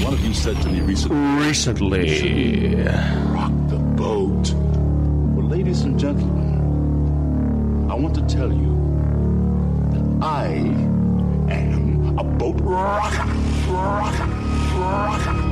One of you said to me recently, Recently. rock the boat. Well, ladies and gentlemen, I want to tell you that I am a boat rocker. Rocker. Rocker.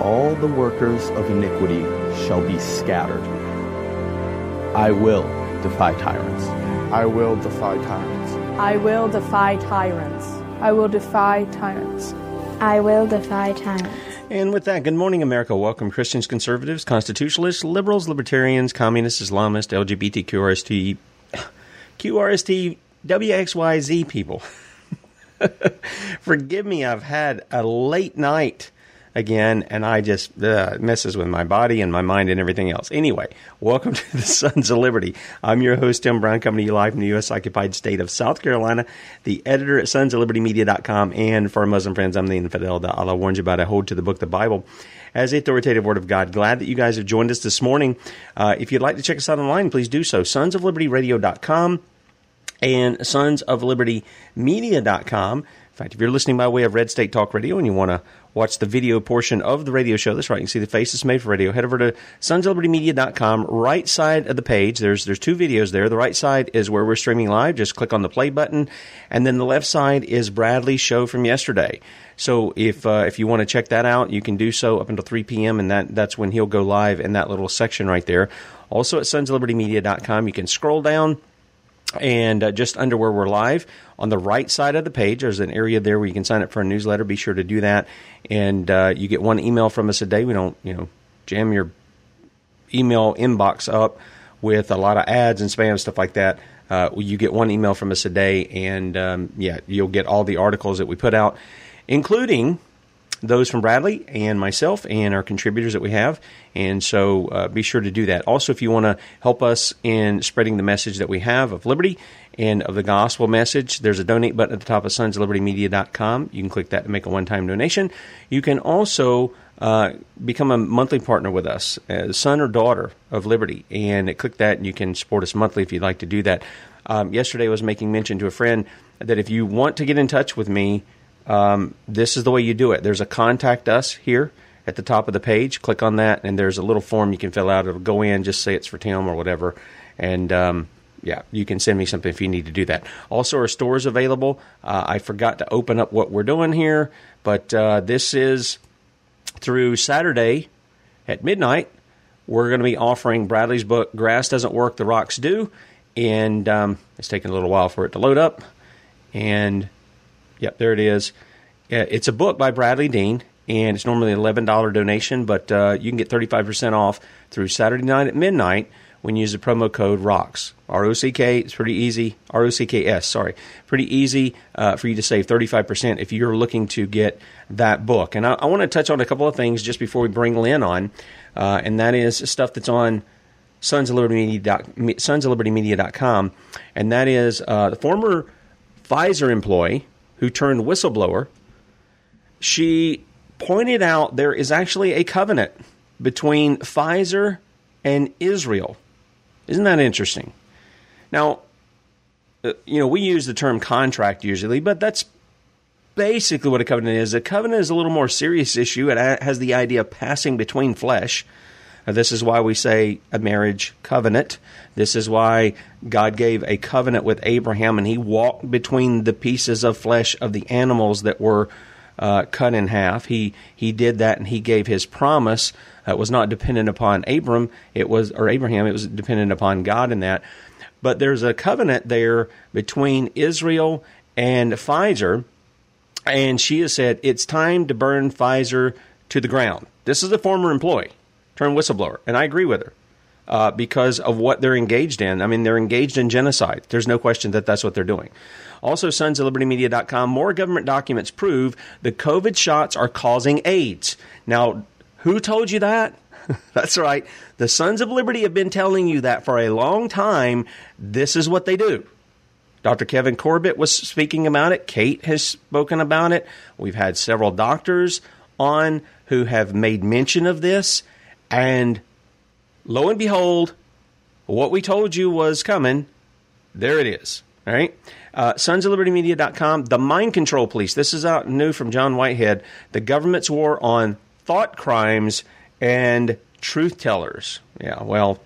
All the workers of iniquity shall be scattered. I will defy tyrants. I will defy tyrants. I will defy tyrants. I will defy tyrants. I will defy tyrants. And with that, good morning, America. Welcome, Christians, conservatives, constitutionalists, liberals, libertarians, communists, Islamists, LGBT, QRST, QRST, WXYZ people. Forgive me, I've had a late night again, and I just uh, messes with my body and my mind and everything else. Anyway, welcome to the Sons of Liberty. I'm your host, Tim Brown, coming to you live from the U.S. occupied state of South Carolina, the editor at sons of liberty media.com, and for our Muslim friends, I'm the infidel that Allah warns you about. I hold to the book, the Bible. As the authoritative word of God. Glad that you guys have joined us this morning. Uh, if you'd like to check us out online, please do so. Sonsoflibertyradio.com and sons of liberty media.com. Fact, if you're listening by way of Red State Talk Radio and you want to watch the video portion of the radio show, that's right, you can see the faces made for radio. Head over to sons of liberty media.com. Right side of the page, there's there's two videos there. The right side is where we're streaming live. Just click on the play button, and then the left side is Bradley's show from yesterday. So if uh, if you want to check that out, you can do so up until 3 p.m. and that that's when he'll go live in that little section right there. Also at sons of liberty media.com, you can scroll down and uh, just under where we're live on the right side of the page there's an area there where you can sign up for a newsletter. Be sure to do that. And uh, you get one email from us a day. We don't you know jam your email inbox up with a lot of ads and spam stuff like that. Uh, you get one email from us a day and um, yeah you'll get all the articles that we put out including those from Bradley and myself and our contributors that we have. And so uh, be sure to do that. Also, if you want to help us in spreading the message that we have of liberty and of the gospel message, there's a donate button at the top of sonslibertymedia.com. You can click that to make a one time donation. You can also uh, become a monthly partner with us, uh, son or daughter of Liberty, and click that, and you can support us monthly if you'd like to do that. Um, yesterday, I was making mention to a friend that if you want to get in touch with me, um, this is the way you do it. There's a contact us here at the top of the page. Click on that, and there's a little form you can fill out. It'll go in, just say it's for Tim or whatever, and um, yeah, you can send me something if you need to do that. Also, our store is available. Uh, I forgot to open up what we're doing here, but uh, this is through Saturday at midnight. We're going to be offering Bradley's book, Grass Doesn't Work, The Rocks Do and um, it's taking a little while for it to load up. And yep, there it is. It's a book by Bradley Dean, and it's normally an eleven dollar donation, but uh, you can get thirty five percent off through Saturday night at midnight when you use the promo code ROCKS. R O C K. It's pretty easy. R O C K S. Sorry, pretty easy uh, for you to save thirty five percent if you're looking to get that book. And I, I want to touch on a couple of things just before we bring Lynne on, uh, and that is stuff that's on Sons of Liberty Media, Sons of Liberty Media.com, and that is uh, the former Pfizer employee who turned whistleblower. She pointed out there is actually a covenant between Pfizer and Israel. Isn't that interesting? Now, uh, you know, we use the term contract usually, but that's basically what a covenant is. A covenant is a little more serious issue. It has the idea of passing between flesh. This is why we say a marriage covenant. This is why God gave a covenant with Abraham and he walked between the pieces of flesh of the animals that were uh, cut in half. He he did that and he gave his promise. It was not dependent upon Abram. It was or Abraham. It was dependent upon God in that. But there's a covenant there between Israel and Pfizer, and she has said it's time to burn Pfizer to the ground. This is a former employee turned whistleblower, and I agree with her. Uh, because of what they're engaged in. I mean, they're engaged in genocide. There's no question that that's what they're doing. Also, sons of libertymedia.com, more government documents prove the COVID shots are causing AIDS. Now, who told you that? that's right. The Sons of Liberty have been telling you that for a long time. This is what they do. Dr. Kevin Corbett was speaking about it. Kate has spoken about it. We've had several doctors on who have made mention of this. And lo and behold, what we told you was coming, there it is. All right. Uh, Sons of Liberty Media.com, the mind control police. This is out new from John Whitehead. The government's war on thought crimes and truth tellers. Yeah, well,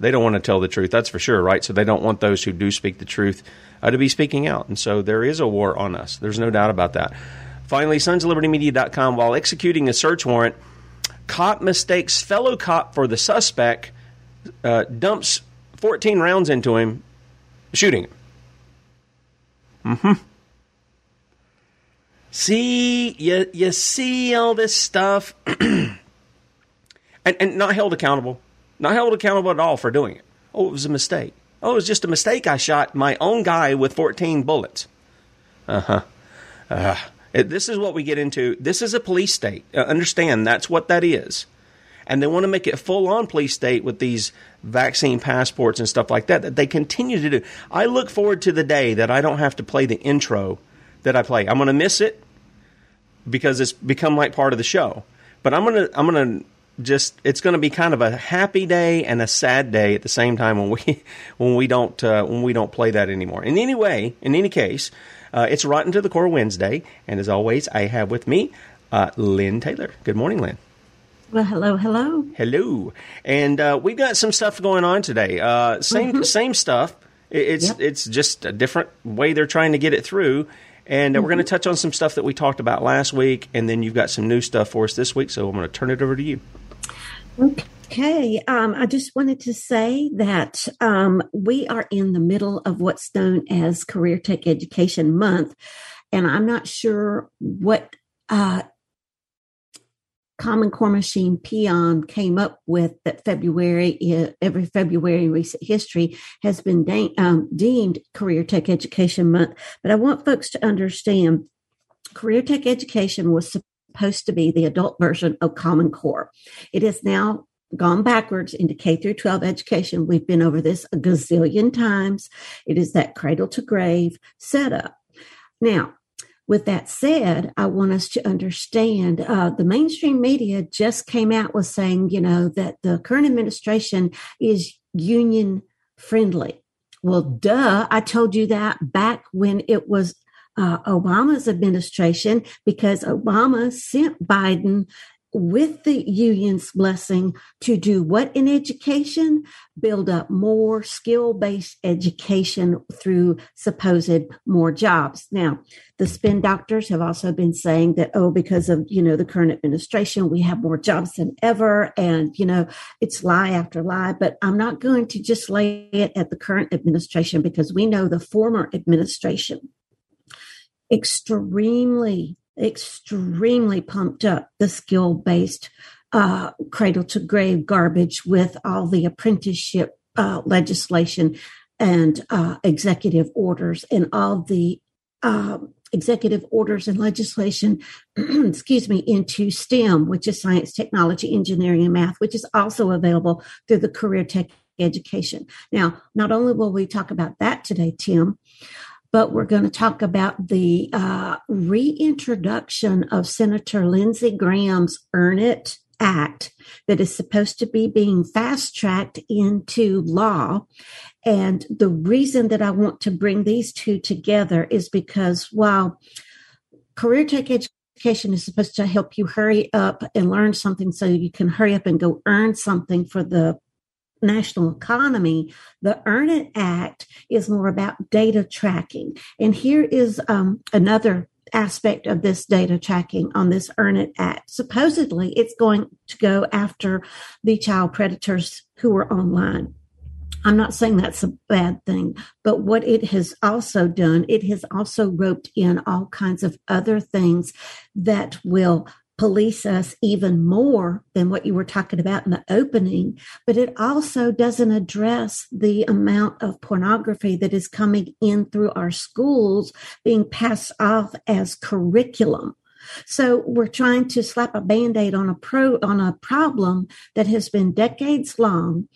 they don't want to tell the truth, that's for sure, right? So they don't want those who do speak the truth uh, to be speaking out. And so there is a war on us. There's no doubt about that. Finally, Sons of Liberty Media.com, while executing a search warrant, Cop mistakes fellow cop for the suspect, uh, dumps 14 rounds into him, shooting him. Mm-hmm. See, you, you see all this stuff, and, and not held accountable. Not held accountable at all for doing it. Oh, it was a mistake. Oh, it was just a mistake. I shot my own guy with 14 bullets. Uh-huh. Uh, this is what we get into. This is a police state. Uh, understand that's what that is. And they want to make it full on police state with these vaccine passports and stuff like that that they continue to do. I look forward to the day that I don't have to play the intro that I play. I'm going to miss it because it's become like part of the show. But I'm going to I'm going to just it's going to be kind of a happy day and a sad day at the same time when we when we don't uh, when we don't play that anymore. In any way, in any case, uh, it's Rotten to the Core Wednesday, and as always, I have with me uh, Lynne Taylor. Good morning, Lynne. Well, hello, hello, hello, and uh, we've got some stuff going on today. Uh, same mm-hmm. same stuff. It's yep. it's just a different way they're trying to get it through. And uh, mm-hmm. we're going to touch on some stuff that we talked about last week, and then you've got some new stuff for us this week. So I'm going to turn it over to you. Okay. Um, I just wanted to say that um, we are in the middle of what's known as Career Tech Education Month, and I'm not sure what uh, Common Core Machine Peon came up with that February, every February in recent history has been de- um, deemed Career Tech Education Month. But I want folks to understand Career Tech Education was supposed to be the adult version of Common Core. It is now gone backwards into K through 12 education. We've been over this a gazillion times. It is that cradle to grave setup. Now, with that said, I want us to understand uh, the mainstream media just came out with saying, you know, that the current administration is union friendly. Well, duh, I told you that back when it was uh, Obama's administration because Obama sent Biden with the union's blessing to do what in education? Build up more skill based education through supposed more jobs. Now, the spin doctors have also been saying that, oh, because of, you know, the current administration, we have more jobs than ever. And, you know, it's lie after lie. But I'm not going to just lay it at the current administration because we know the former administration extremely extremely pumped up the skill based uh, cradle to grave garbage with all the apprenticeship uh, legislation and uh, executive orders and all the um, executive orders and legislation, excuse me, into STEM, which is science, technology, engineering, and math, which is also available through the career tech education. Now, not only will we talk about that today, Tim, but we're going to talk about the uh, reintroduction of Senator Lindsey Graham's Earn It Act that is supposed to be being fast tracked into law. And the reason that I want to bring these two together is because while career tech education is supposed to help you hurry up and learn something so you can hurry up and go earn something for the national economy, the Earn It Act is more about data tracking. And here is um, another aspect of this data tracking on this Earn It Act. Supposedly, it's going to go after the child predators who are online. I'm not saying that's a bad thing, but what it has also done, it has also roped in all kinds of other things that will police us even more than what you were talking about in the opening, but it also doesn't address the amount of pornography that is coming in through our schools being passed off as curriculum. So we're trying to slap a band-aid on a pro on a problem that has been decades long.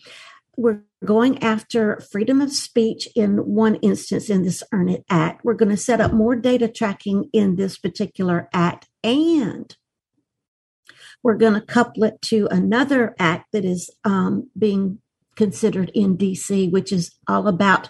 We're going after freedom of speech in one instance in this Earn It Act. We're going to set up more data tracking in this particular act and we're going to couple it to another act that is um, being considered in DC, which is all about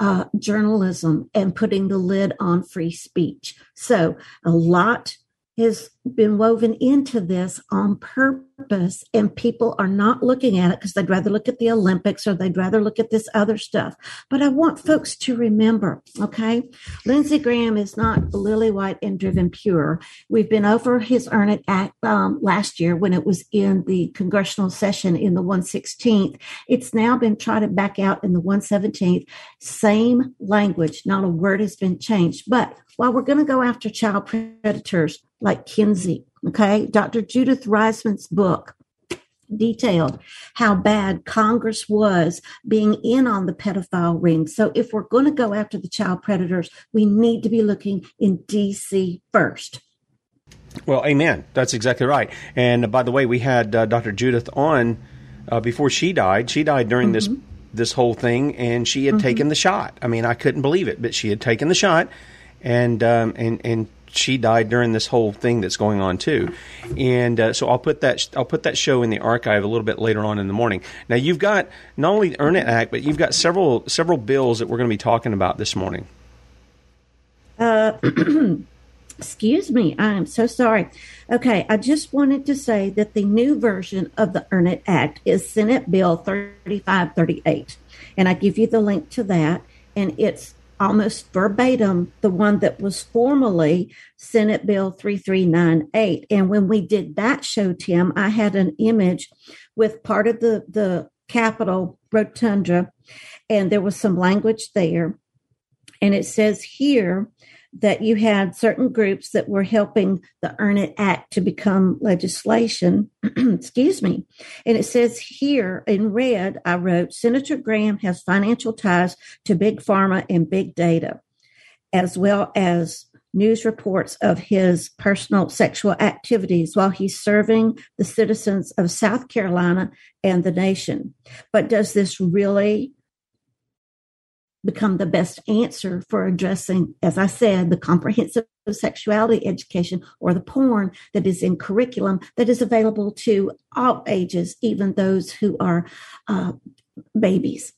uh, journalism and putting the lid on free speech. So a lot has been woven into this on purpose and people are not looking at it because they'd rather look at the olympics or they'd rather look at this other stuff. But i want folks to remember okay? Lindsey graham is not lily white and driven pure. We've been over his earn it act um, last year when it was in the congressional session in the 116th it's now been trotted back out in the 117th same language not a word has been changed. But while we're going to go after child predators like Kinsey, okay, Dr. Judith Reisman's book detailed how bad Congress was being in on the pedophile ring. So if we're going to go after the child predators, we need to be looking in DC first. Well, amen. That's exactly right. And by the way, we had uh, Dr. Judith on uh, before she died. She died during mm-hmm. this this whole thing, and she had mm-hmm. taken the shot. I mean, I couldn't believe it, but she had taken the shot, and um, and and she died during this whole thing that's going on too. And uh, so I'll put that I'll put that show in the archive a little bit later on in the morning. Now you've got not only the Earn It Act, but you've got several several bills that we're going to be talking about this morning. Uh, excuse me, I am so sorry. Okay, I just wanted to say that the new version of the Earn It Act is Senate Bill 3538. And I give you the link to that. And it's almost verbatim the one that was formerly Senate Bill 3398. And when we did that show, Tim, I had an image with part of the, the Capitol rotunda, and there was some language there. And it says here that you had certain groups that were helping the Earn It Act to become legislation. Excuse me. And it says here in red, I wrote Senator Graham has financial ties to big pharma and big data, as well as news reports of his personal sexual activities while he's serving the citizens of South Carolina and the nation. But does this really become the best answer for addressing, as I said, the comprehensive sexuality education or the porn that is in curriculum that is available to all ages, even those who are uh, babies.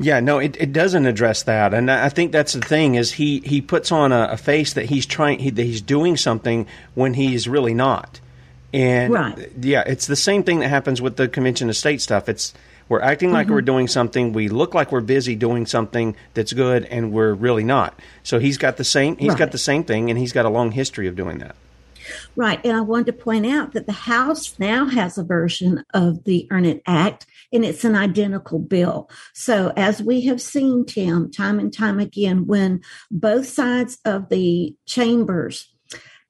Yeah, no, it, it doesn't address that, and I think that's the thing is he he puts on a, a face that he's trying he, that he's doing something when he's really not. And Right. yeah, it's the same thing that happens with the convention of state stuff. It's we're acting like Mhm. we're doing something, we look like we're busy doing something that's good, and we're really not. So he's got the same. He's Right. got the same thing, and he's got a long history of doing that. Right. And I wanted to point out that the House now has a version of the Earn It Act, and it's an identical bill. So, as we have seen, Tim, time and time again, when both sides of the chambers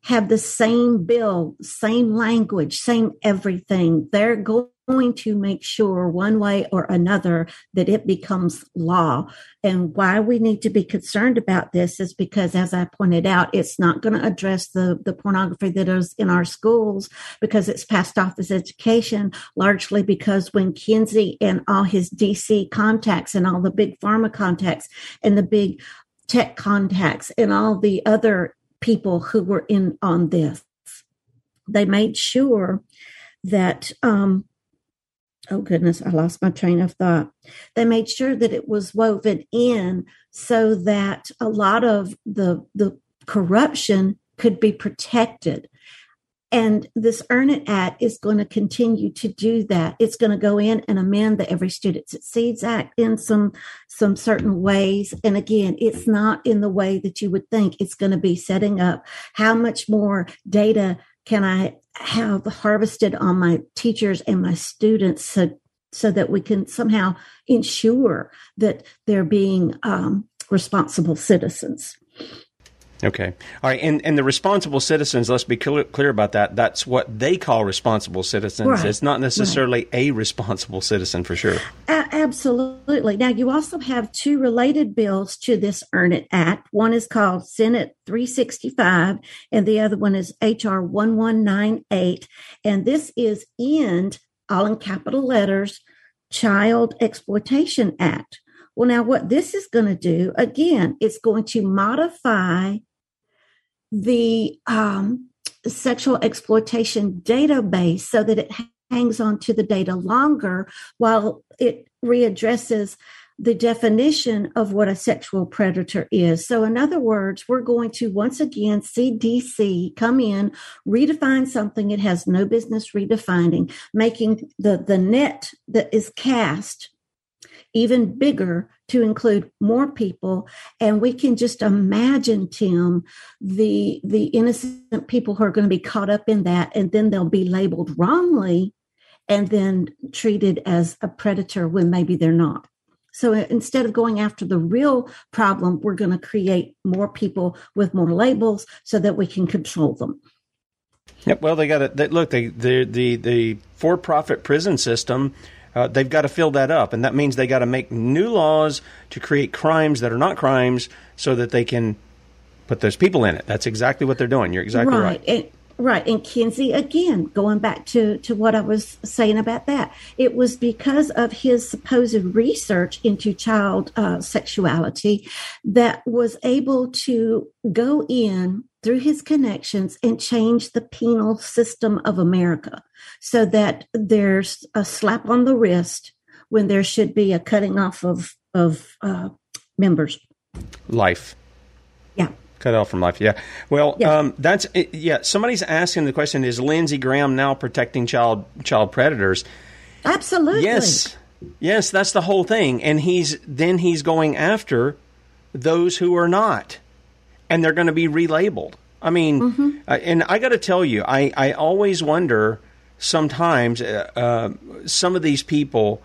have the same bill, same language, same everything, they're going to make sure one way or another that it becomes law. And why we need to be concerned about this is because, as I pointed out, it's not going to address the, the pornography that is in our schools because it's passed off as education, largely because when Kinsey and all his DC contacts and all the big pharma contacts and the big tech contacts and all the other people who were in on this, they made sure that um, oh goodness, I lost my train of thought. They made sure that it was woven in so that a lot of the the corruption could be protected. And this Earn It Act is going to continue to do that. It's going to go in and amend the Every Student Succeeds Act in some some certain ways. And again, it's not in the way that you would think. It's going to be setting up how much more data can I have harvested on my teachers and my students so so that we can somehow ensure that they're being um, responsible citizens. Okay. All right. And and the responsible citizens, let's be clear, clear about that. That's what they call responsible citizens. Right. It's not necessarily a responsible citizen for sure. Absolutely. Now, you also have two related bills to this Earn It Act. One is called Senate 365, and the other one is HR 1198. And this is End, all in capital letters, Child Exploitation Act. Well, now, what this is going to do, again, it's going to modify the um, sexual exploitation database so that it hangs on to the data longer while it readdresses the definition of what a sexual predator is. So, in other words, we're going to once again see DC come in, redefine something it has no business redefining, making the, the net that is cast even bigger to include more people and we can just imagine tim the the innocent people who are going to be caught up in that and then they'll be labeled wrongly and then treated as a predator when maybe they're not so uh, instead of going after the real problem we're going to create more people with more labels so that we can control them Yep. Well, they got they, look. They, the the the for profit prison system. Uh, they've got to fill that up, and that means they got to make new laws to create crimes that are not crimes, so that they can put those people in it. That's exactly what they're doing. You're exactly right. And, right. And Kinsey, again, going back to, to what I was saying about that, it was because of his supposed research into child uh, sexuality that was able to go in through his connections and change the penal system of America so that there's a slap on the wrist when there should be a cutting off of, of uh, members. Life. Yeah. Cut off from life. Yeah. Well, um, that's it, yeah. Somebody's asking the question: Is Lindsey Graham now protecting child child predators? Absolutely. Yes. Yes, that's the whole thing. And he's then he's going after those who are not, and they're going to be relabeled. I mean, uh, and I got to tell you, I I always wonder sometimes uh, uh, some of these people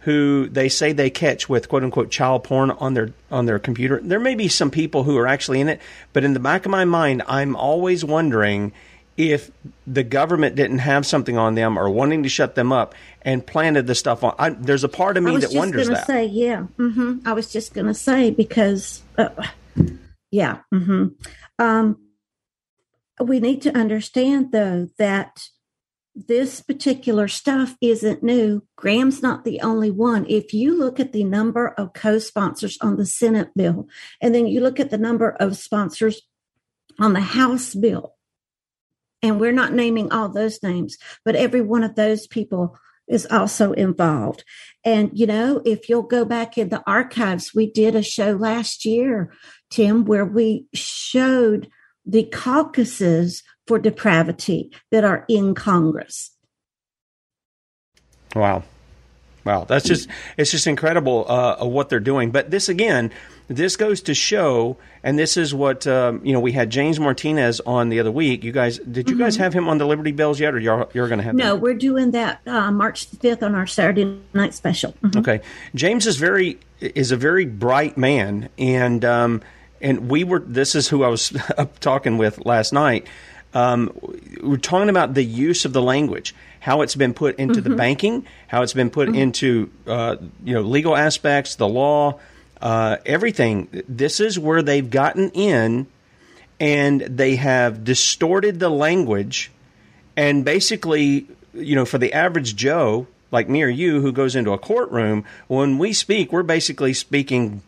who they say they catch with quote unquote child porn on their on their computer. There may be some people who are actually in it, but in the back of my mind, I'm always wondering if the government didn't have something on them or wanting to shut them up and planted the stuff on. I, there's a part of me I was that just wonders that. Say yeah. mm-hmm. I was just going to say because uh, yeah. hmm Um, we need to understand though that this particular stuff isn't new. Graham's not the only one. If you look at the number of co-sponsors on the Senate bill, and then you look at the number of sponsors on the House bill, and we're not naming all those names, but every one of those people is also involved. And, you know, if you'll go back in the archives, we did a show last year, Tim, where we showed the caucuses for depravity that are in Congress. Wow. Wow, that's just it's just incredible uh, what they're doing. But this again, this goes to show, and this is what um, you know. We had James Martinez on the other week. You guys, did you mm-hmm. guys have him on the Liberty Bells yet, or you're, you're going to have? No, we're doing that uh, March fifth on our Saturday night special. Mm-hmm. Okay, James is very is a very bright man, and um, and we were. This is who I was talking with last night. Um, we're talking about the use of the language how it's been put into mm-hmm. the banking, how it's been put mm-hmm. into uh, you know legal aspects, the law, uh, everything. This is where they've gotten in, and they have distorted the language, and basically, you know, for the average Joe like me or you who goes into a courtroom, when we speak, we're basically speaking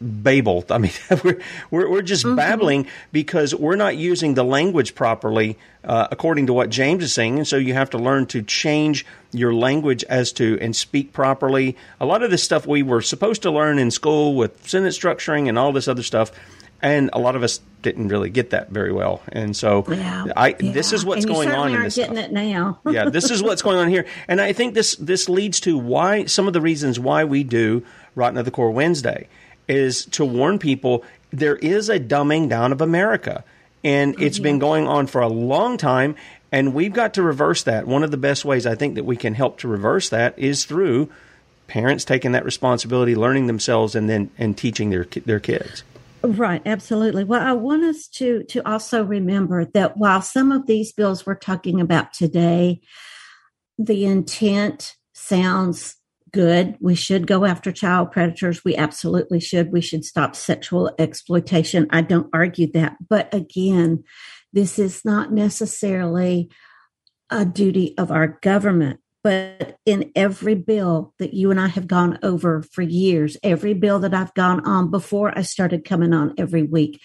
babel. I mean, we're, we're, we're just mm-hmm. babbling because we're not using the language properly uh, according to what James is saying. And so you have to learn to change your language as to and speak properly. A lot of this stuff we were supposed to learn in school with sentence structuring and all this other stuff. And a lot of us didn't really get that very well, and so yeah, I. Yeah. This is what's going on in this. Getting stuff. it now. yeah, this is what's going on here, and I think this this leads to why some of the reasons why we do Rotten at the Core Wednesday is to warn people there is a dumbing down of America. And it's been going on for a long time, and we've got to reverse that. One of the best ways I think that we can help to reverse that is through parents taking that responsibility, learning themselves, and then and teaching their their kids. Right, absolutely. Well, I want us to to also remember that while some of these bills we're talking about today, the intent sounds good. We should go after child predators. We absolutely should. We should stop sexual exploitation. I don't argue that. But again, this is not necessarily a duty of our government. But in every bill that you and I have gone over for years, every bill that I've gone on before I started coming on every week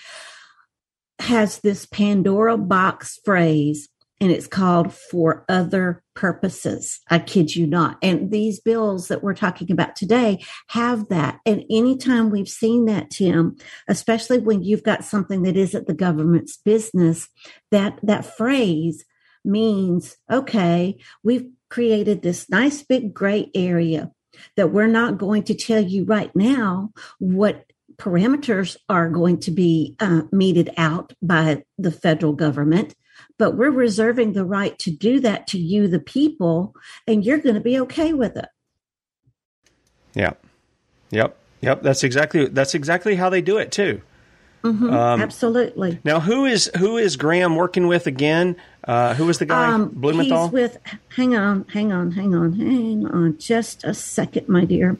has this Pandora box phrase and it's called for other purposes. I kid you not. And these bills that we're talking about today have that. And anytime we've seen that, Tim, especially when you've got something that isn't the government's business, that that phrase means, okay, we've created this nice big gray area that we're not going to tell you right now what parameters are going to be uh, meted out by the federal government but we're reserving the right to do that to you, the people, and you're going to be okay with it. Yeah. Yep. Yep. That's exactly that's exactly how they do it too. Mm-hmm, um, absolutely. Now, who is who is Graham working with again? Uh, who is the guy? Um, Blumenthal. He's with. Hang on, hang on, hang on, hang on, just a second, my dear.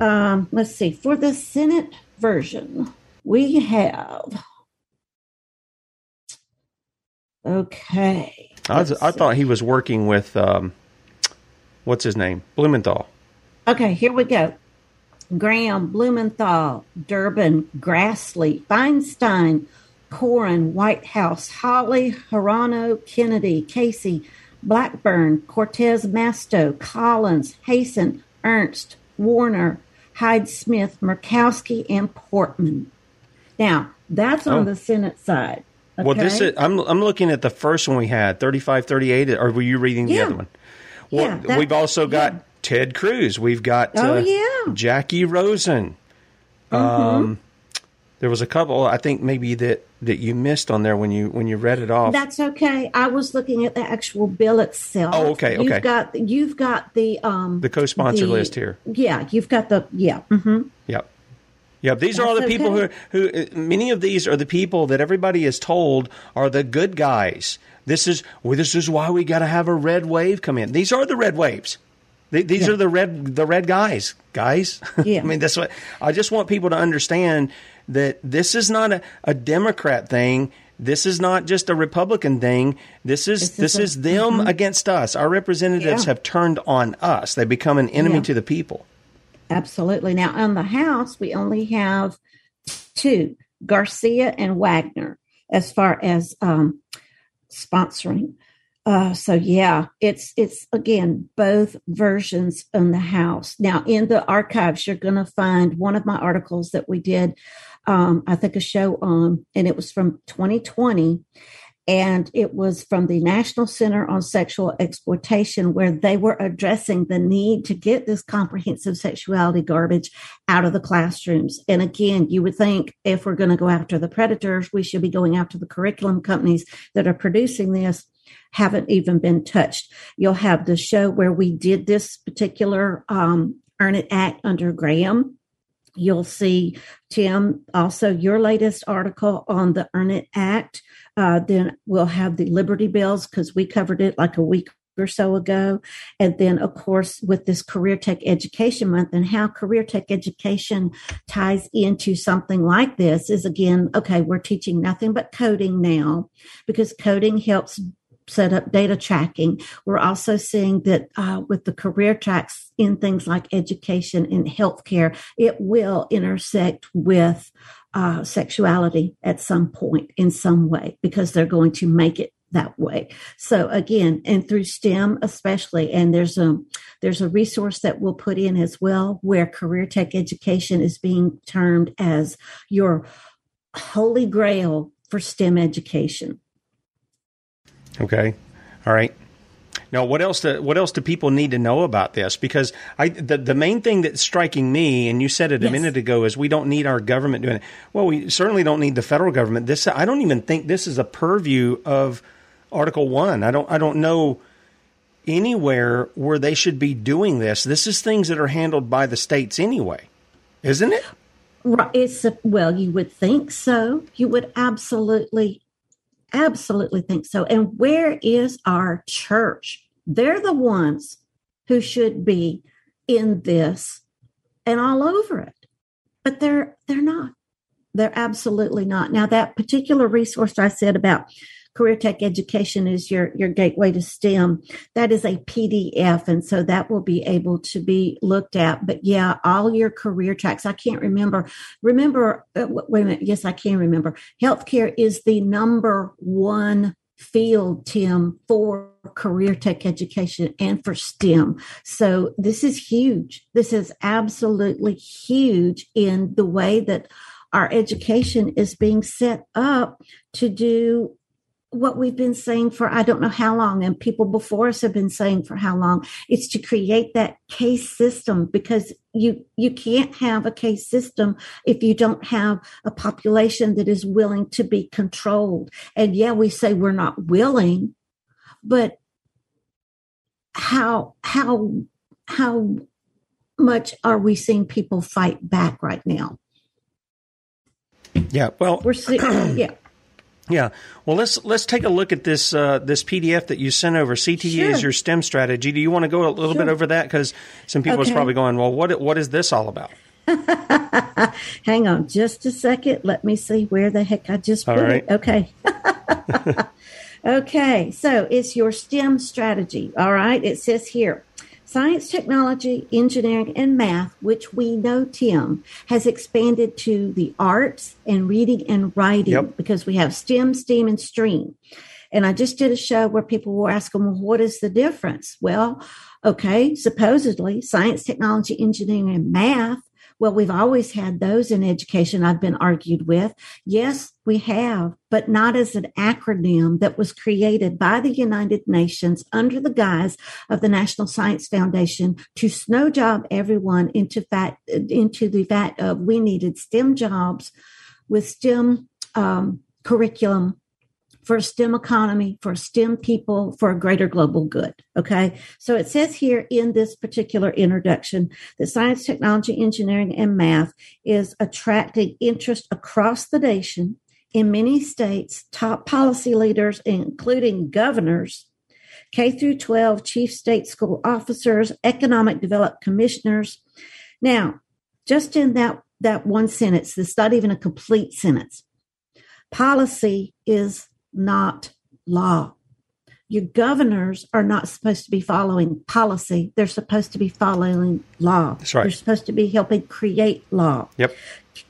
Um, let's see. For the Senate version, we have Okay. I, was, I thought he was working with, um, what's his name? Blumenthal. Okay, here we go. Graham, Blumenthal, Durbin, Grassley, Feinstein, Cornyn, Whitehouse, Hawley, Hirono, Kennedy, Casey, Blackburn, Cortez Masto, Collins, Hassan, Ernst, Warner, Hyde Smith, Murkowski, and Portman. Now, that's on oh. the Senate side. Okay. Well, this is I'm I'm looking at the first one we had 35 38 or were you reading the yeah. other one? Well, yeah, that, we've also got yeah. Ted Cruz. We've got oh, uh, yeah. Jackie Rosen. Mm-hmm. Um, there was a couple I think maybe that that you missed on there when you when you read it off. That's okay. I was looking at the actual bill itself. Oh, okay, okay. You've got you've got the um the co-sponsor the, list here. Yeah, you've got the yeah. Mm-hmm. Yep. Yeah, these That's are all the people okay. who, who, many of these are the people that everybody is told are the good guys. This is, well, this is why we got to have a red wave come in. These are the red waves. These yeah. are the red, the red guys, guys. Yeah. I mean, that's what I just want people to understand that this is not a, a Democrat thing. This is not just a Republican thing. This is this, is, is, them mm-hmm. against us. Our representatives yeah. have turned on us. They become an enemy yeah. to the people. Absolutely. Now, on the House, we only have two Garcia and Wagner as far as um, sponsoring. Uh, so yeah, it's it's again both versions in the house. Now in the archives, you're going to find one of my articles that we did. Um, I think a show on, and it was from 2020, and it was from the National Center on Sexual Exploitation, where they were addressing the need to get this comprehensive sexuality garbage out of the classrooms. And again, you would think if we're going to go after the predators, we should be going after the curriculum companies that are producing this haven't even been touched. You'll have the show where we did this particular um, Earn It Act under Graham. You'll see, Tim, also your latest article on the Earn It Act. Uh, then we'll have the Liberty Bells because we covered it like a week or so ago. And then, of course, with this Career Tech Education Month and how Career Tech Education ties into something like this is again, okay, we're teaching nothing but coding now because coding helps set up data tracking. We're also seeing that uh, with the career tracks in things like education and healthcare, it will intersect with uh, sexuality at some point in some way because they're going to make it that way. So again, and through STEM especially, and there's a there's a resource that we'll put in as well where career tech education is being termed as your holy grail for STEM education. Okay. All right. Now, what else? Do, what else do people need to know about this? Because I, the the main thing that's striking me, and you said it a yes. minute ago, is we don't need our government doing it. Well, we certainly don't need the federal government. This I don't even think this is a purview of Article One. I don't I don't know anywhere where they should be doing this. This is things that are handled by the states anyway, isn't it? Right. It's a, well, you would think so. You would absolutely absolutely think so. And where is our church? They're the ones who should be in this and all over it. But they're they're not. They're absolutely not. Now that particular resource I said about career tech education is your your gateway to STEM. That is a PDF, and so that will be able to be looked at. But yeah, all your career tracks. I can't remember. Remember? Uh, wait a minute. Yes, I can remember. Healthcare is the number one field, Tim, for career tech education and for STEM. So this is huge. This is absolutely huge in the way that our education is being set up to do what we've been saying for I don't know how long, and people before us have been saying for how long. It's to create that case system because you you can't have a case system if you don't have a population that is willing to be controlled. And yeah, we say we're not willing, but how how how much are we seeing people fight back right now? Yeah, well, we're seeing yeah. Yeah. Well, let's let's take a look at this uh, this PDF that you sent over. CTE sure. is your STEM strategy. Do you want to go a little sure. bit over that? Because some people okay. are probably going, well, what what is this all about? Hang on just a second. Let me see where the heck I just put it. Okay. okay. So it's your STEM strategy. All right. It says here Science, technology, engineering, and math, which we know, Tim, has expanded to the arts and reading and writing yep. because we have STEM, STEAM, and STREAM. And I just did a show where people were asking, well, what is the difference? Well, okay, supposedly science, technology, engineering, and math well, we've always had those in education, I've been argued with. Yes, we have, but not as an acronym that was created by the United Nations under the guise of the National Science Foundation to snow job everyone into fact into the fact of we needed STEM jobs with STEM um, curriculum for a STEM economy, for STEM people, for a greater global good. Okay. So it says here in this particular introduction that science, technology, engineering, and math is attracting interest across the nation in many states, top policy leaders, including governors, K through 12 chief state school officers, economic development commissioners. Now, just in that, that one sentence, this not even a complete sentence. Policy is not law. Your governors are not supposed to be following policy. They're supposed to be following law. That's right. They're supposed to be helping create law. Yep.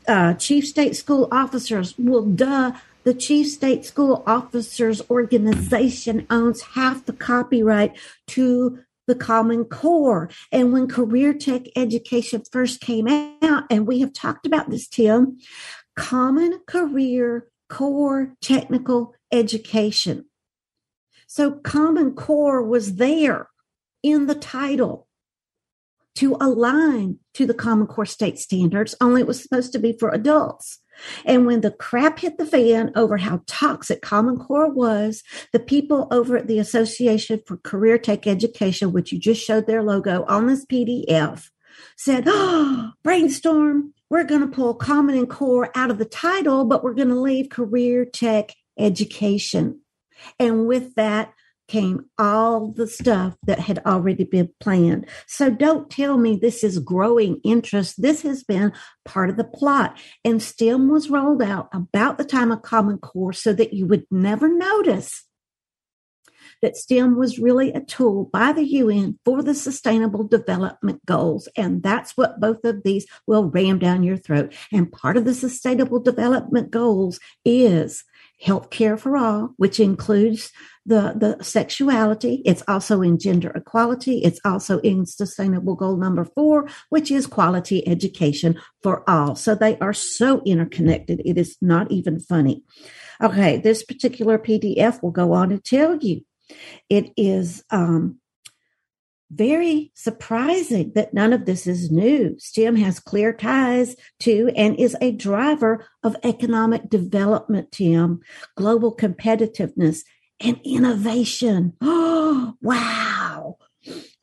Uh, chief state school officers, well, duh, the chief state school officers organization owns half the copyright to the Common Core. And when career tech education first came out, and we have talked about this, Tim, Common Career core technical education. So Common Core was there in the title to align to the Common Core state standards, only it was supposed to be for adults. And when the crap hit the fan over how toxic Common Core was, the people over at the Association for Career Tech Education, which you just showed their logo on this PDF, said, Oh, brainstorm, we're going to pull Common and Core out of the title, but we're going to leave Career Tech Education. And with that, came all the stuff that had already been planned. So don't tell me this is growing interest. This has been part of the plot. And STEM was rolled out about the time of Common Core so that you would never notice that STEM was really a tool by the UN for the Sustainable Development Goals. And that's what both of these will ram down your throat. And part of the Sustainable Development Goals is health care for all, which includes the, the sexuality. It's also in gender equality. It's also in sustainable goal number four, which is quality education for all. So they are so interconnected. It is not even funny. Okay. This particular PDF will go on to tell you it is, um, very surprising that none of this is new. STEM has clear ties to and is a driver of economic development, Tim, global competitiveness, and innovation. Oh, wow.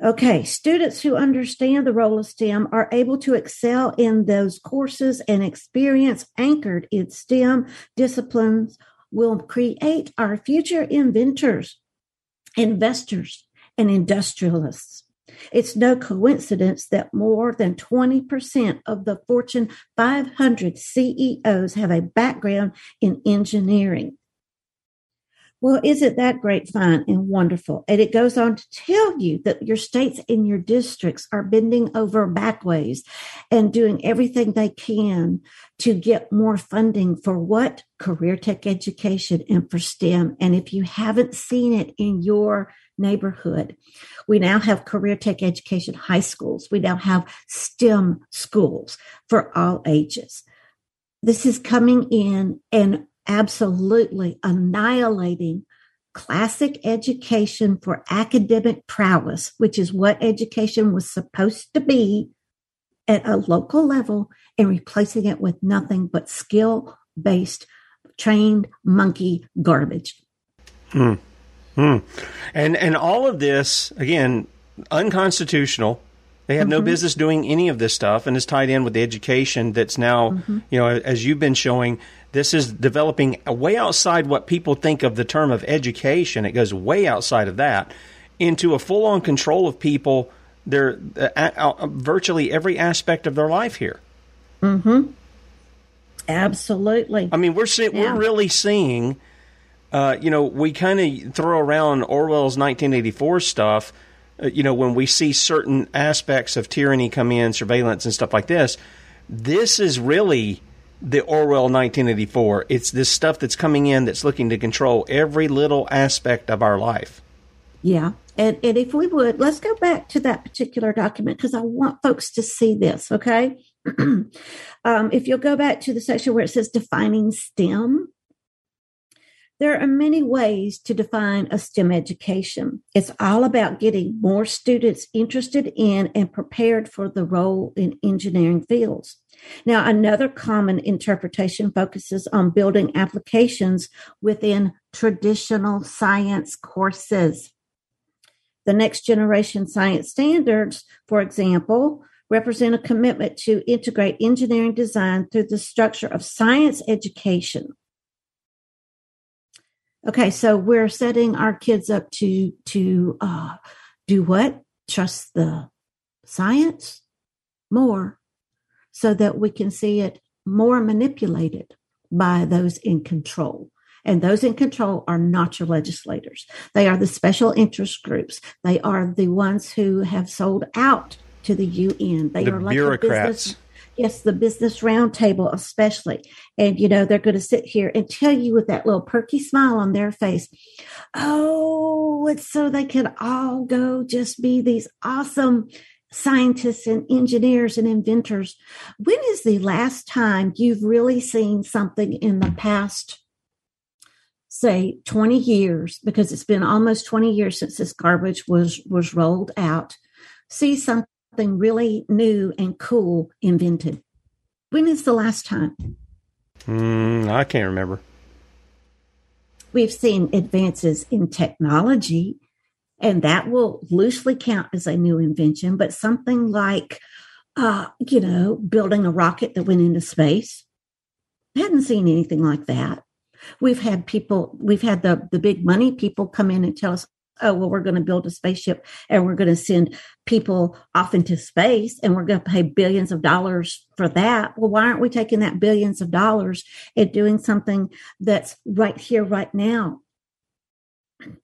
Okay, students who understand the role of STEM are able to excel in those courses and experience anchored in STEM disciplines will create our future inventors, investors, and industrialists. It's no coincidence that more than 20% of the Fortune 500 CEOs have a background in engineering. Well, isn't that great fun and wonderful? And it goes on to tell you that your states and your districts are bending over backways and doing everything they can to get more funding for what? Career tech education and for STEM. And if you haven't seen it in your neighborhood. We now have career tech education high schools. We now have STEM schools for all ages. This is coming in and absolutely annihilating classic education for academic prowess, which is what education was supposed to be at a local level, and replacing it with nothing but skill based, trained monkey garbage. Hmm. Hmm. And and all of this again unconstitutional. They have mm-hmm. no business doing any of this stuff, and it's tied in with the education that's now, mm-hmm. you know, as you've been showing, this is developing way outside what people think of the term of education. It goes way outside of that into a full on control of people. Their uh, uh, virtually every aspect of their life here. Hmm. Absolutely. I mean, we're see- yeah. we're really seeing uh, you know, we kind of throw around Orwell's 1984 stuff, uh, you know, when we see certain aspects of tyranny come in, surveillance and stuff like this. This is really the Orwell 1984. It's this stuff that's coming in that's looking to control every little aspect of our life. Yeah. And, and if we would, let's go back to that particular document because I want folks to see this, okay? um, if you'll go back to the section where it says defining STEM, there are many ways to define a STEM education. It's all about getting more students interested in and prepared for the role in engineering fields. Now, another common interpretation focuses on building applications within traditional science courses. The next generation science standards, for example, represent a commitment to integrate engineering design through the structure of science education Okay, so we're setting our kids up to to uh, do what? Trust the science more, so that we can see it more manipulated by those in control. And those in control are not your legislators. They are the special interest groups. They are the ones who have sold out to the UN. They the are like bureaucrats. Yes, the business roundtable, especially. And, you know, they're going to sit here and tell you with that little perky smile on their face, oh, it's so they can all go just be these awesome scientists and engineers and inventors. When is the last time you've really seen something in the past say 20 years, because it's been almost 20 years since this garbage was, was rolled out, see something really new and cool invented. When is the last time? Mm, I can't remember. We've seen advances in technology, and that will loosely count as a new invention, but something like, uh, you know, building a rocket that went into space. I hadn't seen anything like that. We've had people, we've had the, the big money people come in and tell us, oh, well, we're going to build a spaceship and we're going to send people off into space and we're going to pay billions of dollars for that. Well, why aren't we taking that billions of dollars and doing something that's right here, right now?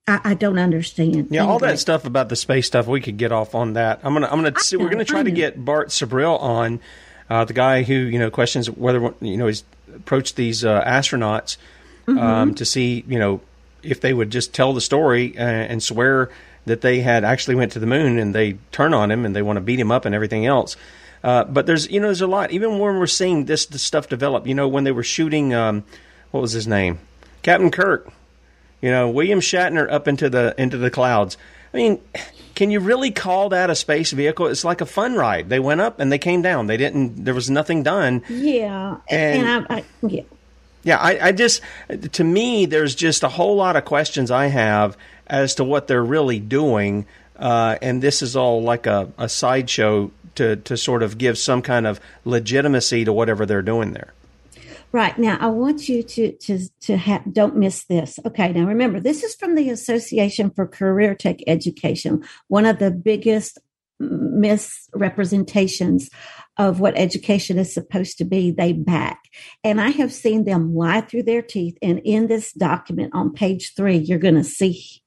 I, I don't understand. Yeah, all that stuff about the space stuff, we could get off on that. I'm gonna, I'm gonna, see, we're gonna try to get Bart Sibrel on, uh, the guy who you know questions whether you know he's approached these uh, astronauts um, mm-hmm. to see you know if they would just tell the story and, uh, and swear that they had actually went to the moon and they turn on him and they want to beat him up and everything else. Uh, but there's you know there's a lot even when we're seeing this, this stuff develop. You know when they were shooting um, what was his name Captain Kirk. You know William Shatner up into the into the clouds. I mean, can you really call that a space vehicle? It's like a fun ride. They went up and they came down. They didn't. There was nothing done. Yeah, and, and I, I yeah. Yeah, I, I just, to me, there's just a whole lot of questions I have as to what they're really doing. Uh, and this is all like a, a sideshow to, to sort of give some kind of legitimacy to whatever they're doing there. Right now, I want you to to to ha- don't miss this. Okay, now remember, this is from the Association for Career Tech Education, one of the biggest misrepresentations of what education is supposed to be, they back. And I have seen them lie through their teeth. And in this document on page three, you're going to see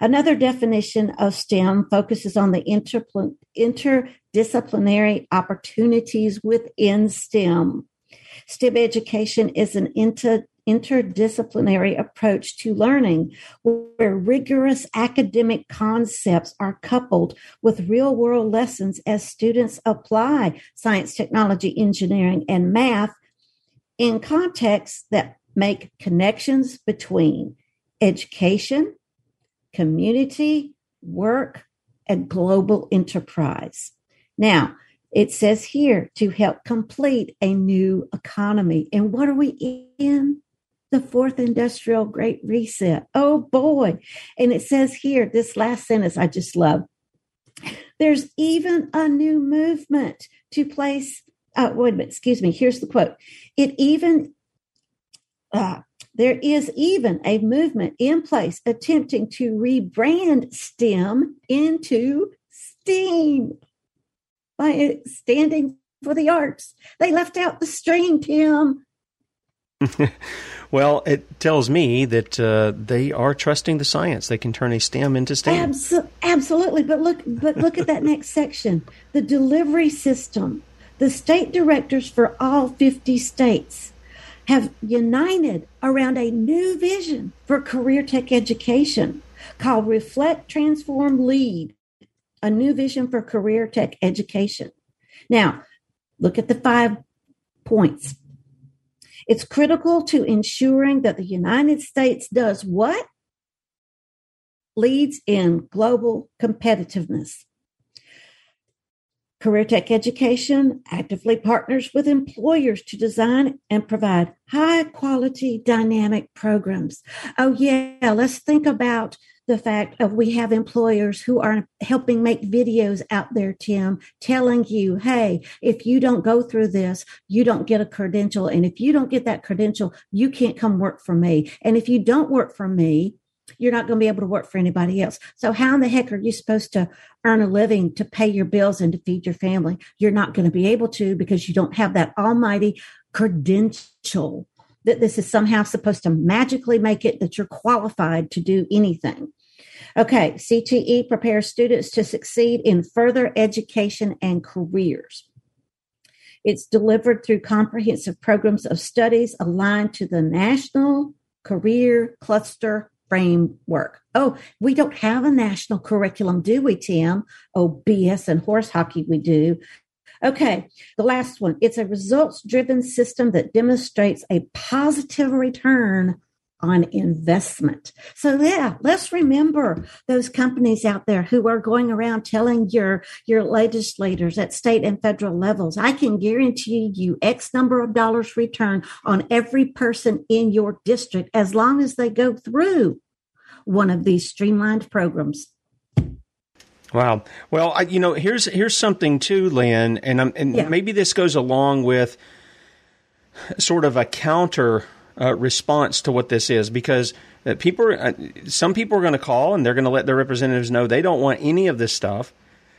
Another definition of STEM focuses on the interdisciplinary opportunities within STEM. STEM education is an inter- interdisciplinary approach to learning where rigorous academic concepts are coupled with real world lessons as students apply science, technology, engineering, and math in contexts that make connections between education, community, work, and global enterprise. Now, it says here to help complete a new economy. And what are we in? The fourth industrial great reset. Oh boy. And it says here, this last sentence I just love. There's even a new movement to place. Uh, wait a minute, excuse me. Here's the quote. It even, uh, there is even a movement in place attempting to rebrand STEM into STEAM by standing for the arts. They left out the stream, Tim. well, it tells me that uh, they are trusting the science. They can turn a STEM into STEM. Abso- absolutely, but look, but look at that next section: the delivery system. The state directors for all fifty states have united around a new vision for career tech education called Reflect, Transform, Lead. A new vision for career tech education. Now, look at the five points it's critical to ensuring that the United States does what? Leads in global competitiveness. Career Tech Education actively partners with employers to design and provide high quality dynamic programs. Oh, yeah, let's think about the fact of we have employers who are helping make videos out there, Tim, telling you, hey, if you don't go through this, you don't get a credential. And if you don't get that credential, you can't come work for me. And if you don't work for me, you're not going to be able to work for anybody else. So, how in the heck are you supposed to earn a living to pay your bills and to feed your family? You're not going to be able to because you don't have that almighty credential that this is somehow supposed to magically make it that you're qualified to do anything. Okay, CTE prepares students to succeed in further education and careers. It's delivered through comprehensive programs of studies aligned to the National Career Cluster Framework. Oh, we don't have a national curriculum, do we, Tim? Oh, BS and horse hockey, we do. Okay, the last one. It's a results driven system that demonstrates a positive return on investment. So yeah, let's remember those companies out there who are going around telling your your legislators at state and federal levels, I can guarantee you X number of dollars return on every person in your district as long as they go through one of these streamlined programs. Wow. Well, I, you know, here's here's something too, Lynne, and I'm, and yeah. maybe this goes along with sort of a counter uh, response to what this is because uh, people, uh, some people are going to call and they're going to let their representatives know they don't want any of this stuff.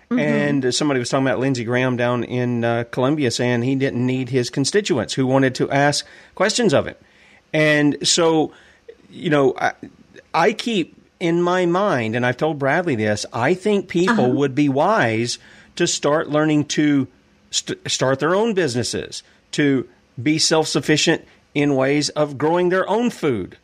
Mm-hmm. And somebody was talking about Lindsey Graham down in uh, Columbia saying he didn't need his constituents who wanted to ask questions of him. And so, you know, I, I keep in my mind, and I've told Bradley this, I think people uh-huh. would be wise to start learning to st- start their own businesses, to be self sufficient in ways of growing their own food,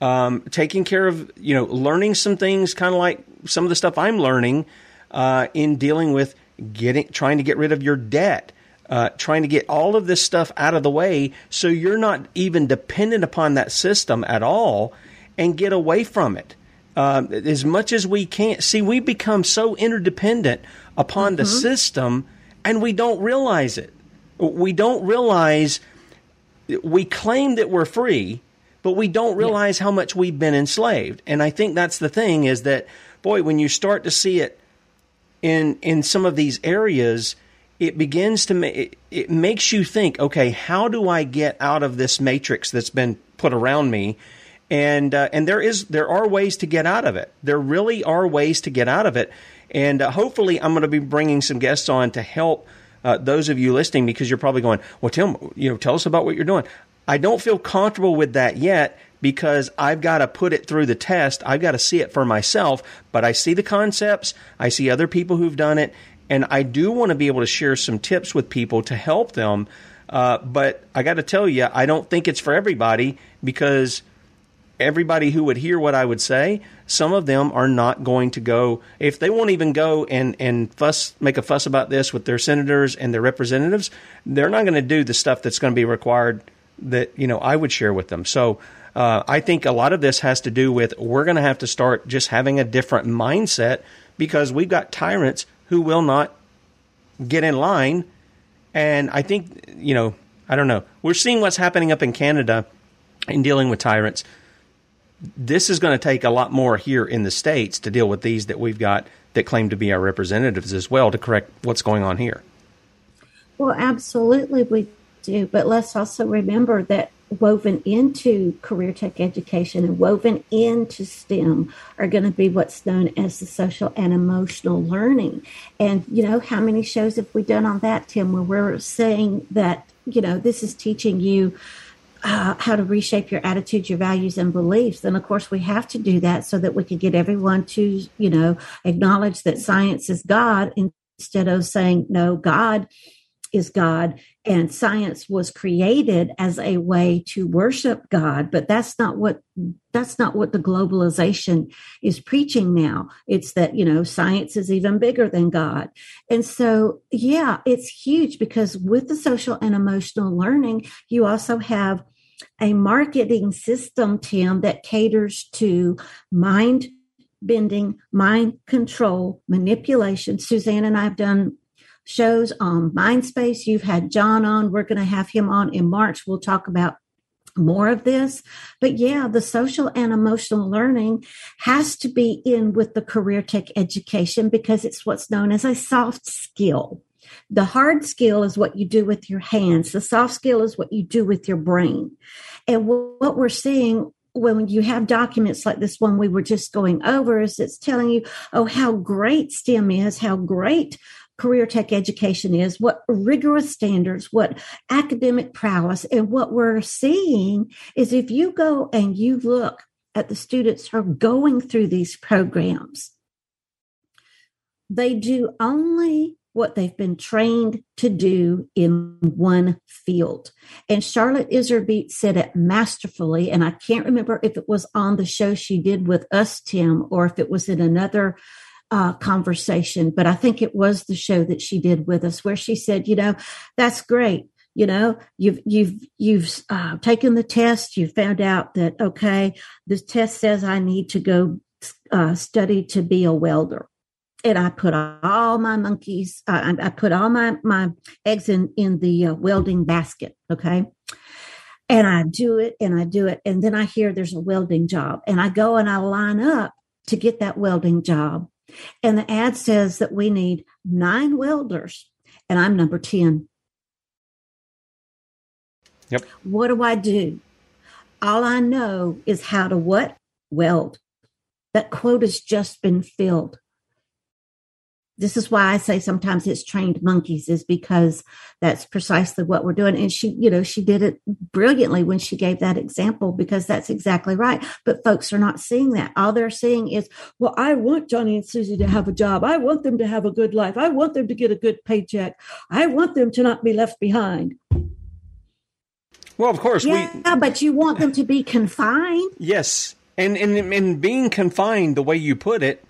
um, taking care of, you know, learning some things, kind of like some of the stuff I'm learning uh, in dealing with getting, trying to get rid of your debt. Uh, trying to get all of this stuff out of the way so you're not even dependent upon that system at all and get away from it. Uh, as much as we can. See, we become so interdependent upon mm-hmm. the system and we don't realize it. We don't realize we claim that we're free, but we don't realize yeah. how much we've been enslaved. And I think that's the thing is that, boy, when you start to see it in in some of these areas, it begins to make it, it makes you think, okay, how do I get out of this matrix that's been put around me? And uh, and there is there are ways to get out of it. There really are ways to get out of it. And uh, hopefully, I'm going to be bringing some guests on to help uh, those of you listening because you're probably going, well, Tim, you know, tell us about what you're doing. I don't feel comfortable with that yet because I've got to put it through the test. I've got to see it for myself. But I see the concepts. I see other people who've done it, and I do want to be able to share some tips with people to help them. Uh, but I got to tell you, I don't think it's for everybody because everybody who would hear what I would say, some of them are not going to go if they won't even go and and fuss make a fuss about this with their senators and their representatives. They're not going to do the stuff that's going to be required that you know I would share with them. So. Uh, I think a lot of this has to do with we're going to have to start just having a different mindset because we've got tyrants who will not get in line. And I think, you know, I don't know. We're seeing what's happening up in Canada in dealing with tyrants this is going to take a lot more here in the states to deal with these that we've got that claim to be our representatives as well to correct what's going on here. Well, absolutely we do, but let's also remember that woven into career tech education and woven into STEM are going to be what's known as the social and emotional learning. And you know, how many shows have we done on that, Tim, where we're saying that, you know, this is teaching you uh, how to reshape your attitudes, your values, and beliefs. And of course, we have to do that so that we can get everyone to, you know, acknowledge that science is God instead of saying, no, God is God and science was created as a way to worship God. But that's not what that's not what the globalization is preaching now. It's that, you know, science is even bigger than God. And so, yeah, it's huge because with the social and emotional learning, you also have a marketing system, Tim, that caters to mind bending, mind control, manipulation. Suzanne and I have done shows on Mindspace. You've had John on. We're going to have him on in March. We'll talk about more of this. But yeah, the social and emotional learning has to be in with the career tech education because it's what's known as a soft skill. The hard skill is what you do with your hands. The soft skill is what you do with your brain. And what we're seeing when you have documents like this one we were just going over is it's telling you, oh, how great STEM is, how great career tech education is, what rigorous standards, what academic prowess. And what we're seeing is if you go and you look at the students who are going through these programs, they do only what they've been trained to do in one field. And Charlotte Iserbyt said it masterfully. And I can't remember if it was on the show she did with us, Tim, or if it was in another uh, conversation, but I think it was the show that she did with us where she said, you know, that's great. you know you've you've you've uh, taken the test you found out that okay this test says i need to go uh, study to be a welder and i put all my monkeys uh, I, I, put all my my eggs in in the uh, welding basket okay and i do it and i do it and then i hear there's a welding job and i go and i line up to get that welding job and the ad says that we need nine welders and i'm number 10 Yep. What do I do? All I know is how to what? Weld. That quota's just been filled. This is why I say sometimes it's trained monkeys, is because that's precisely what we're doing. And she, you know, she did it brilliantly when she gave that example because that's exactly right. But folks are not seeing that. All they're seeing is, well, I want Johnny and Susie to have a job. I want them to have a good life. I want them to get a good paycheck. I want them to not be left behind. Well, of course, yeah, we, but you want them to be confined. Yes, and and and being confined, the way you put it,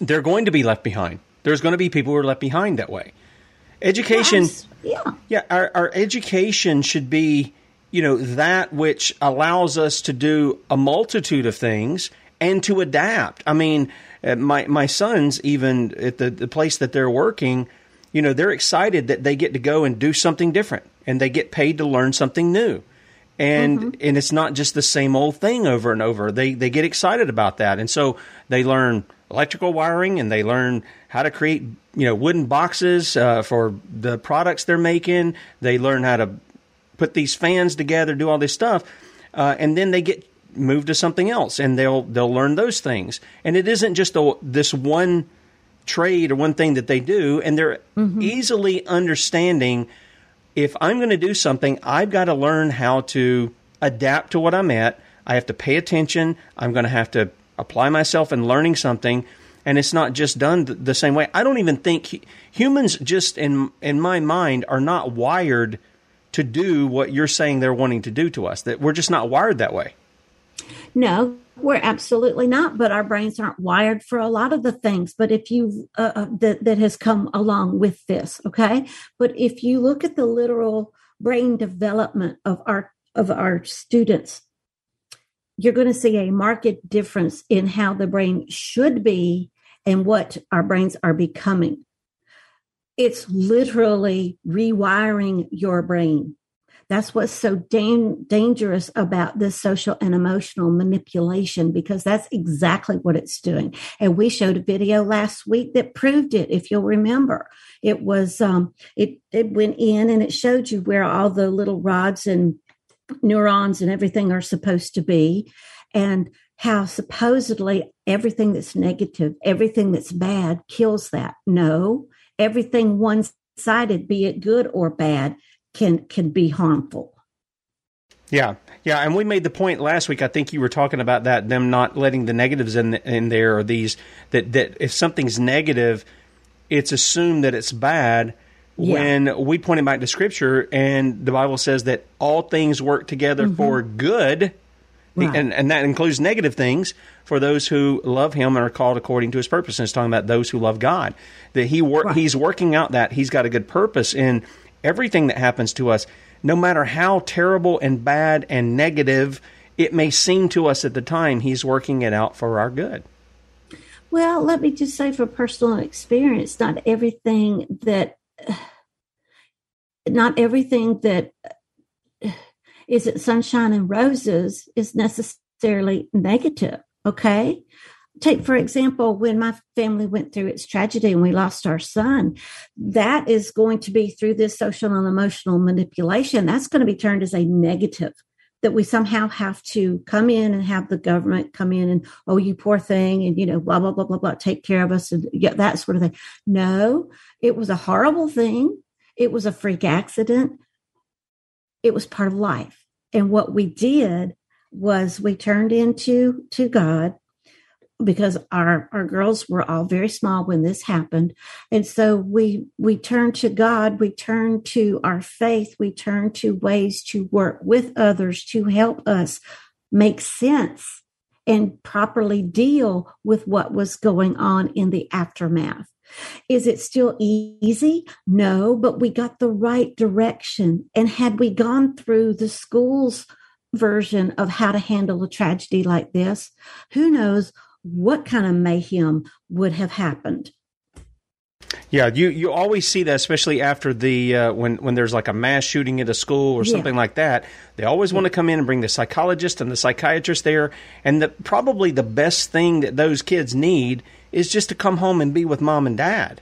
they're going to be left behind. There's going to be people who are left behind that way. Education, yes. yeah, yeah. Our, our education should be, you know, that which allows us to do a multitude of things and to adapt. I mean, uh, my my sons, even at the, the place that they're working, you know, they're excited that they get to go and do something different and they get paid to learn something new. And mm-hmm. and it's not just the same old thing over and over. They they get excited about that. And so they learn electrical wiring and they learn how to create, you know, wooden boxes uh, for the products they're making. They learn how to put these fans together, do all this stuff. Uh, and then they get moved to something else and they'll they'll learn those things. And it isn't just a, this one trade or one thing that they do and they're mm-hmm. easily understanding if I'm going to do something, I've got to learn how to adapt to what I'm at. I have to pay attention. I'm going to have to apply myself in learning something. And it's not just done the same way. I don't even think humans, just in in my mind, are not wired to do what you're saying they're wanting to do to us. That we're just not wired that way. No, we're absolutely not, but our brains aren't wired for a lot of the things. But if you uh, uh, that that has come along with this, okay. But if you look at the literal brain development of our of our students, you're going to see a marked difference in how the brain should be and what our brains are becoming. It's literally rewiring your brain. That's what's so dang, dangerous about this social and emotional manipulation because that's exactly what it's doing. And we showed a video last week that proved it. If you'll remember, it was um, it it went in and it showed you where all the little rods and neurons and everything are supposed to be, and how supposedly everything that's negative, everything that's bad kills that. No, everything one sided, be it good or bad, can can be harmful. Yeah, yeah, and we made the point last week. I think you were talking about that them not letting the negatives in in there or these that that if something's negative, it's assumed that it's bad. Yeah. When we pointed back to Scripture and the Bible says that all things work together mm-hmm. for good, right. and and that includes negative things for those who love Him and are called according to His purpose. And it's talking about those who love God. That He work right. He's working out that He's got a good purpose in everything that happens to us, no matter how terrible and bad and negative it may seem to us at the time, He's working it out for our good. Well, let me just say from personal experience, not everything that, not everything that is it sunshine and roses is necessarily negative. Okay take for example when my family went through its tragedy and we lost our son that is going to be through this social and emotional manipulation that's going to be turned as a negative that we somehow have to come in and have the government come in and oh you poor thing and you know blah blah blah blah blah take care of us and yeah, that sort of thing no it was a horrible thing. It was a freak accident. It was part of life. And what we did was we turned into to god because our our girls were all very small when this happened. And so we we turned to god. We turned to our faith. We turned to ways to work with others to help us make sense and properly deal with what was going on in the aftermath Is it still easy? No, but we got the right direction. And had we gone through the school's version of how to handle a tragedy like this, who knows what kind of mayhem would have happened. Yeah, you, you always see that, especially after the uh, when when there's like a mass shooting at a school or something like that. They always yeah. want to come in and bring the psychologist and the psychiatrist there, and the, probably the best thing that those kids need is just to come home and be with mom and dad.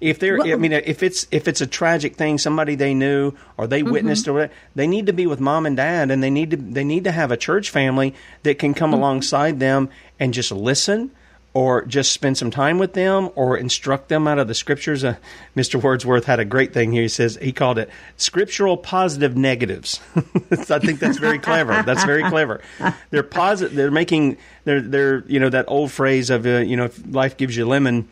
If they're, well, I mean, if it's if it's a tragic thing, somebody they knew or they mm-hmm. witnessed or whatever, they need to be with mom and dad, and they need to they need to have a church family that can come mm-hmm. alongside them and just listen or just spend some time with them or instruct them out of the scriptures. Uh, Mr. Wordsworth had a great thing here. He says he called it scriptural positive negatives. I think that's very clever. That's very clever. They're positive. They're making. They're they're you know that old phrase of uh, you know if life gives you lemon,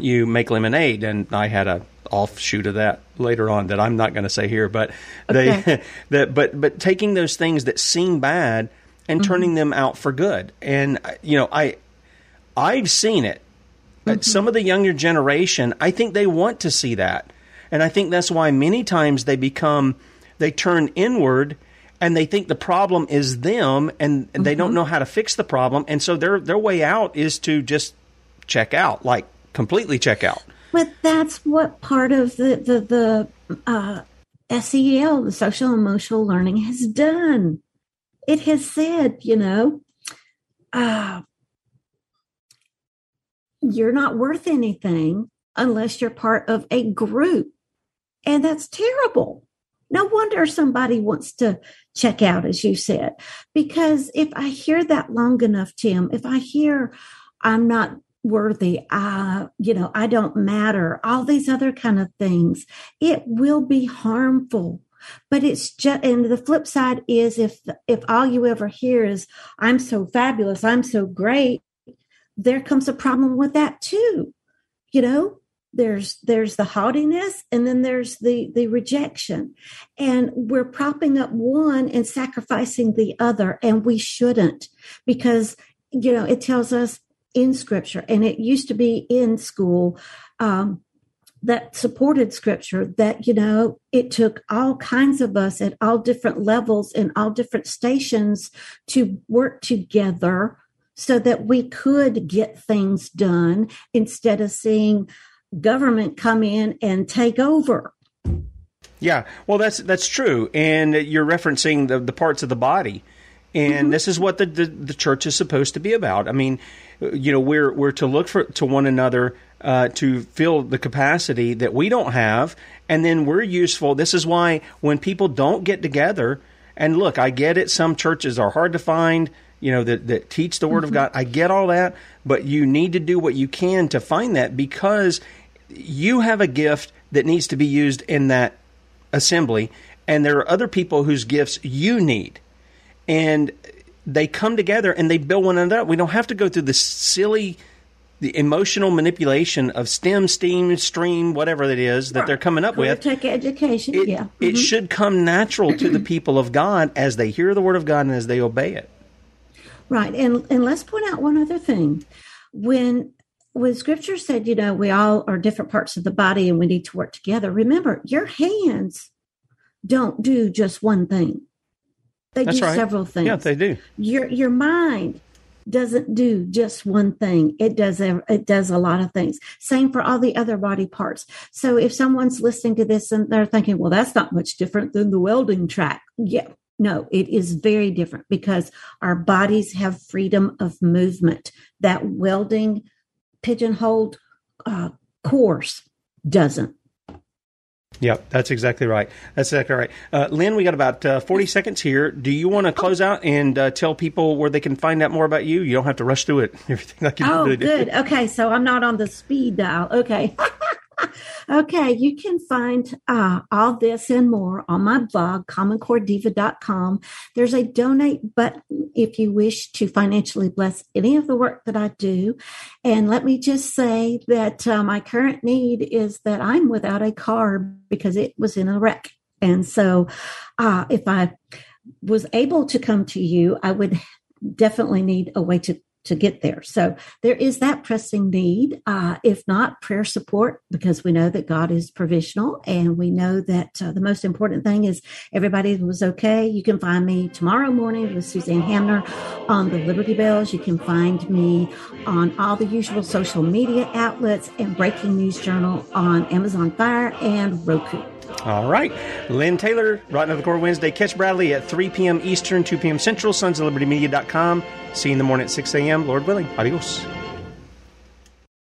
you make lemonade. And I had a offshoot of that later on that I'm not going to say here. But okay. they that but but taking those things that seem bad and mm-hmm. turning them out for good. And uh, you know I I've seen it. Mm-hmm. Some of the younger generation, I think they want to see that. And I think that's why many times they become, they turn inward and they think the problem is them and, mm-hmm. they don't mm-hmm. know how to fix the problem. And so their, their way out is to just check out, like completely check out. But that's what part of the, the, the, uh, SEL, the social emotional learning, has done. It has said, you know, uh, you're not worth anything unless you're part of a group. And that's terrible. No wonder somebody wants to check out, as you said, because if I hear that long enough, Tim, if I hear I'm not worthy, I, you know, I don't matter, all these other kind of things, it will be harmful. But it's just, and the flip side is if, if all you ever hear is, I'm so fabulous, I'm so great, there comes a problem with that too. You know, there's there's the haughtiness and then there's the the rejection and we're propping up one and sacrificing the other and we shouldn't because you know it tells us in scripture and it used to be in school um, that supported scripture that you know it took all kinds of us at all different levels and all different stations to work together so that we could get things done instead of seeing government come in and take over. Yeah, well, that's that's true, and you're referencing the, the parts of the body, and mm-hmm. this is what the, the, the church is supposed to be about. I mean, you know, we're we're to look for to one another uh, to fill the capacity that we don't have, and then we're useful. This is why when people don't get together, and look, I get it. Some churches are hard to find you know, that, that teach the Word mm-hmm. of God. I get all that, but you need to do what you can to find that because you have a gift that needs to be used in that assembly, and there are other people whose gifts you need. And they come together and they build one another up. We don't have to go through the silly the emotional manipulation of STEM, STEAM, stream, whatever it is that they're coming up with. Tech education, it, yeah. Mm-hmm. It should come natural to the people of God as they hear the word of God and as they obey it. Right. And and let's point out one other thing. When when scripture said, you know, we all are different parts of the body and we need to work together, remember your hands don't do just one thing. They That's do right. several things. Yeah, they do. Your your mind doesn't do just one thing. It does it does a lot of things. Same for all the other body parts. So if someone's listening to this and they're thinking, well, that's not much different than the welding track. Yeah, no, it is very different because our bodies have freedom of movement. That welding pigeonholed uh, course doesn't. Yep, that's exactly right. That's exactly right. Uh, Lynne, we got about uh, 40 seconds here. Do you want to close out and uh, tell people where they can find out more about you? You don't have to rush through it. Everything like you oh, good. Okay, so I'm not on the speed dial. Okay. okay, you can find uh, all this and more on my blog, commoncorediva.com. There's a donate button if you wish to financially bless any of the work that I do. And let me just say that uh, my current need is that I'm without a car because it was in a wreck. And so uh, if I was able to come to you, I would definitely need a way to to get there. So there is that pressing need. Uh, if not, prayer support, because we know that God is provisional and we know that uh, the most important thing is everybody was okay. You can find me tomorrow morning with Suzanne Hamner on the Liberty Bells. You can find me on all the usual social media outlets and Breaking News Journal on Amazon Fire and Roku. All right. Lynne Taylor, Rotten of the Core Wednesday. Catch Bradley at 3 p.m. Eastern, 2 p.m. Central, sons of liberty media.com. See you in the morning at 6 a.m. Lord willing. Adios.